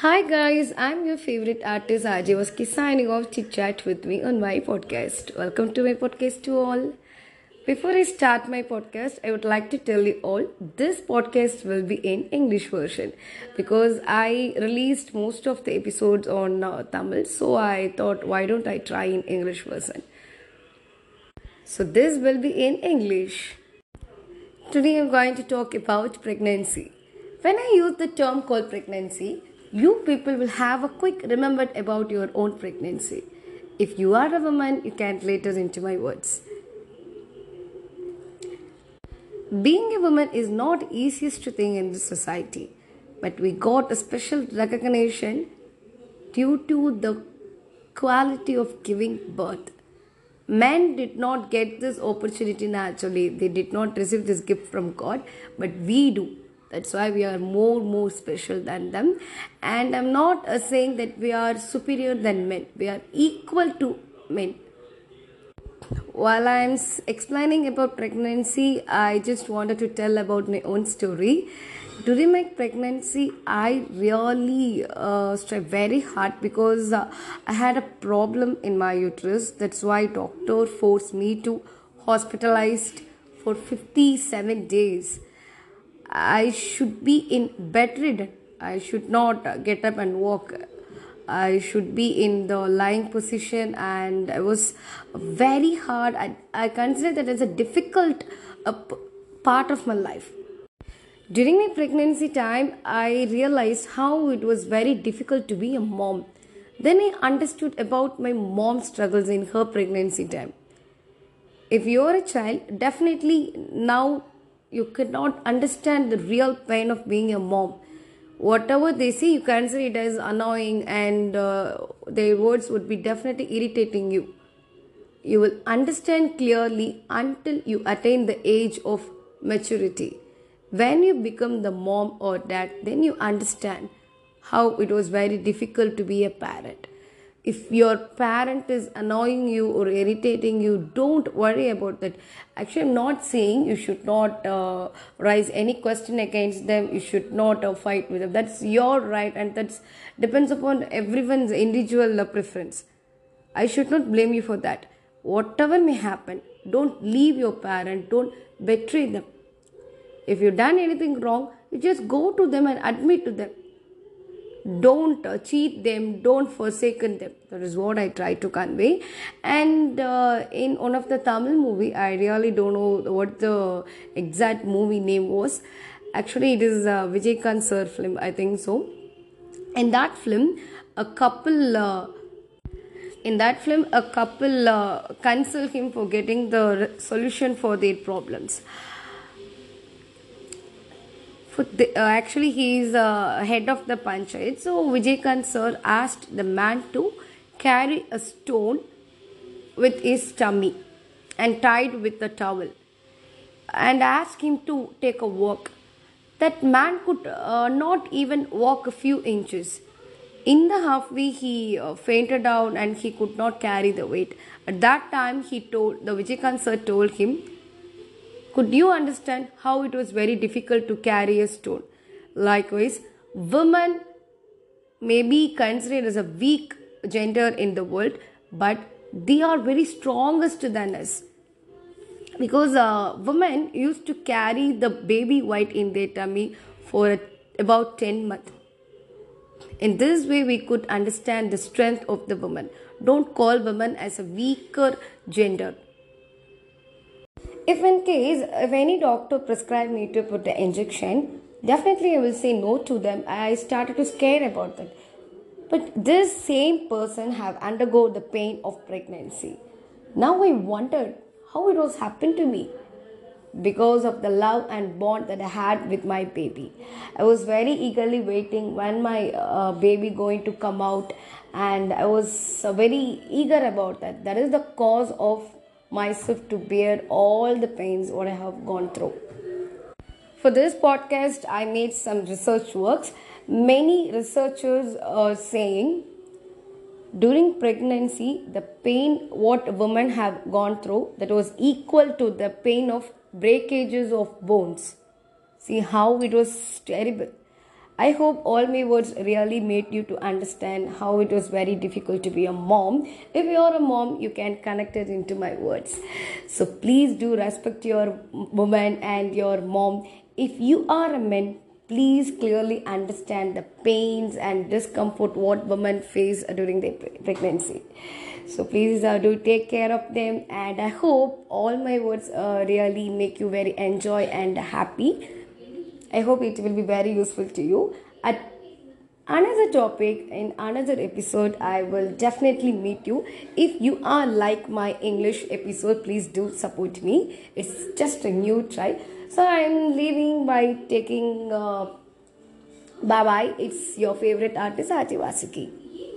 Hi guys, I'm your favorite artist Ajay Waski signing off to chat with me on my podcast. Welcome to my podcast to all. Before I start my podcast, I would like to tell you all this podcast will be in English version because I released most of the episodes on uh, Tamil, so I thought why don't I try in English version. So this will be in English. Today I'm going to talk about pregnancy. When I use the term called pregnancy, you people will have a quick remember about your own pregnancy. If you are a woman, you can later into my words. Being a woman is not easiest thing in this society, but we got a special recognition due to the quality of giving birth. Men did not get this opportunity naturally. They did not receive this gift from God, but we do that's why we are more more special than them. And i'm not uh, saying that we are superior than men. We are equal to men. While i'm explaining about pregnancy i just wanted to tell about my own story. During my pregnancy i really uh, strive very hard because uh, i had a problem in my uterus. That's why doctor forced me to hospitalized for 57 days I should be in bedridden. I should not get up and walk. I should be in the lying position, and it was very hard. I, I consider that as a difficult uh, part of my life. During my pregnancy time, I realized how it was very difficult to be a mom. Then I understood about my mom's struggles in her pregnancy time. If you're a child, definitely now you cannot understand the real pain of being a mom. Whatever they say you consider it as annoying and uh, their words would be definitely irritating you. You will understand clearly until you attain the age of maturity. When you become the mom or dad then you understand how it was very difficult to be a parent if your parent is annoying you or irritating you don't worry about that. Actually i'm not saying you should not uh, raise any question against them. You should not uh, fight with them. That's your right and that's depends upon everyone's individual uh, preference. I should not blame you for that. Whatever may happen don't leave your parent. Don't betray them. If you've done anything wrong you just go to them and admit to them don't cheat them don't forsaken them. That is what i try to convey. And uh, in one of the tamil movie i really don't know what the exact movie name was. Actually it is a vijay sir film i think so. In that film a couple uh, in that film a couple uh, consult him for getting the solution for their problems uh, actually he is uh, head of the panchayat. So Vijay sir asked the man to carry a stone with his tummy and tied with a towel and asked him to take a walk. That man could uh, not even walk a few inches. In the halfway, he uh, fainted down and he could not carry the weight. At that time, he told the Vijay sir told him could you understand how it was very difficult to carry a stone? Likewise, women may be considered as a weak gender in the world, but they are very strongest than us. Because uh, women used to carry the baby white in their tummy for about 10 months. In this way, we could understand the strength of the woman. Don't call women as a weaker gender if in case if any doctor prescribe me to put the injection definitely i will say no to them. I started to scare about that. But this same person have undergo the pain of pregnancy. Now i wondered how it was happened to me. Because of the love and bond that I had with my baby. I was very eagerly waiting when my uh, baby going to come out. And I was uh, very eager about that. That is the cause of myself to bear all the pains what I have gone through. For this podcast, I made some research works. Many researchers are saying during pregnancy, the pain what women have gone through that was equal to the pain of breakages of bones. See how it was terrible. I hope all my words really made you to understand how it was very difficult to be a mom. If you're a mom, you can connect it into my words. So please do respect your woman and your mom. If you are a man, please clearly understand the pains and discomfort what women face during their pregnancy so please uh, do take care of them and i hope all my words uh, really make you very enjoy and happy i hope it will be very useful to you at another topic in another episode i will definitely meet you if you are like my english episode please do support me it's just a new try so I'm leaving by taking uh, bye bye. It's your favorite artist, Ati Vasuki.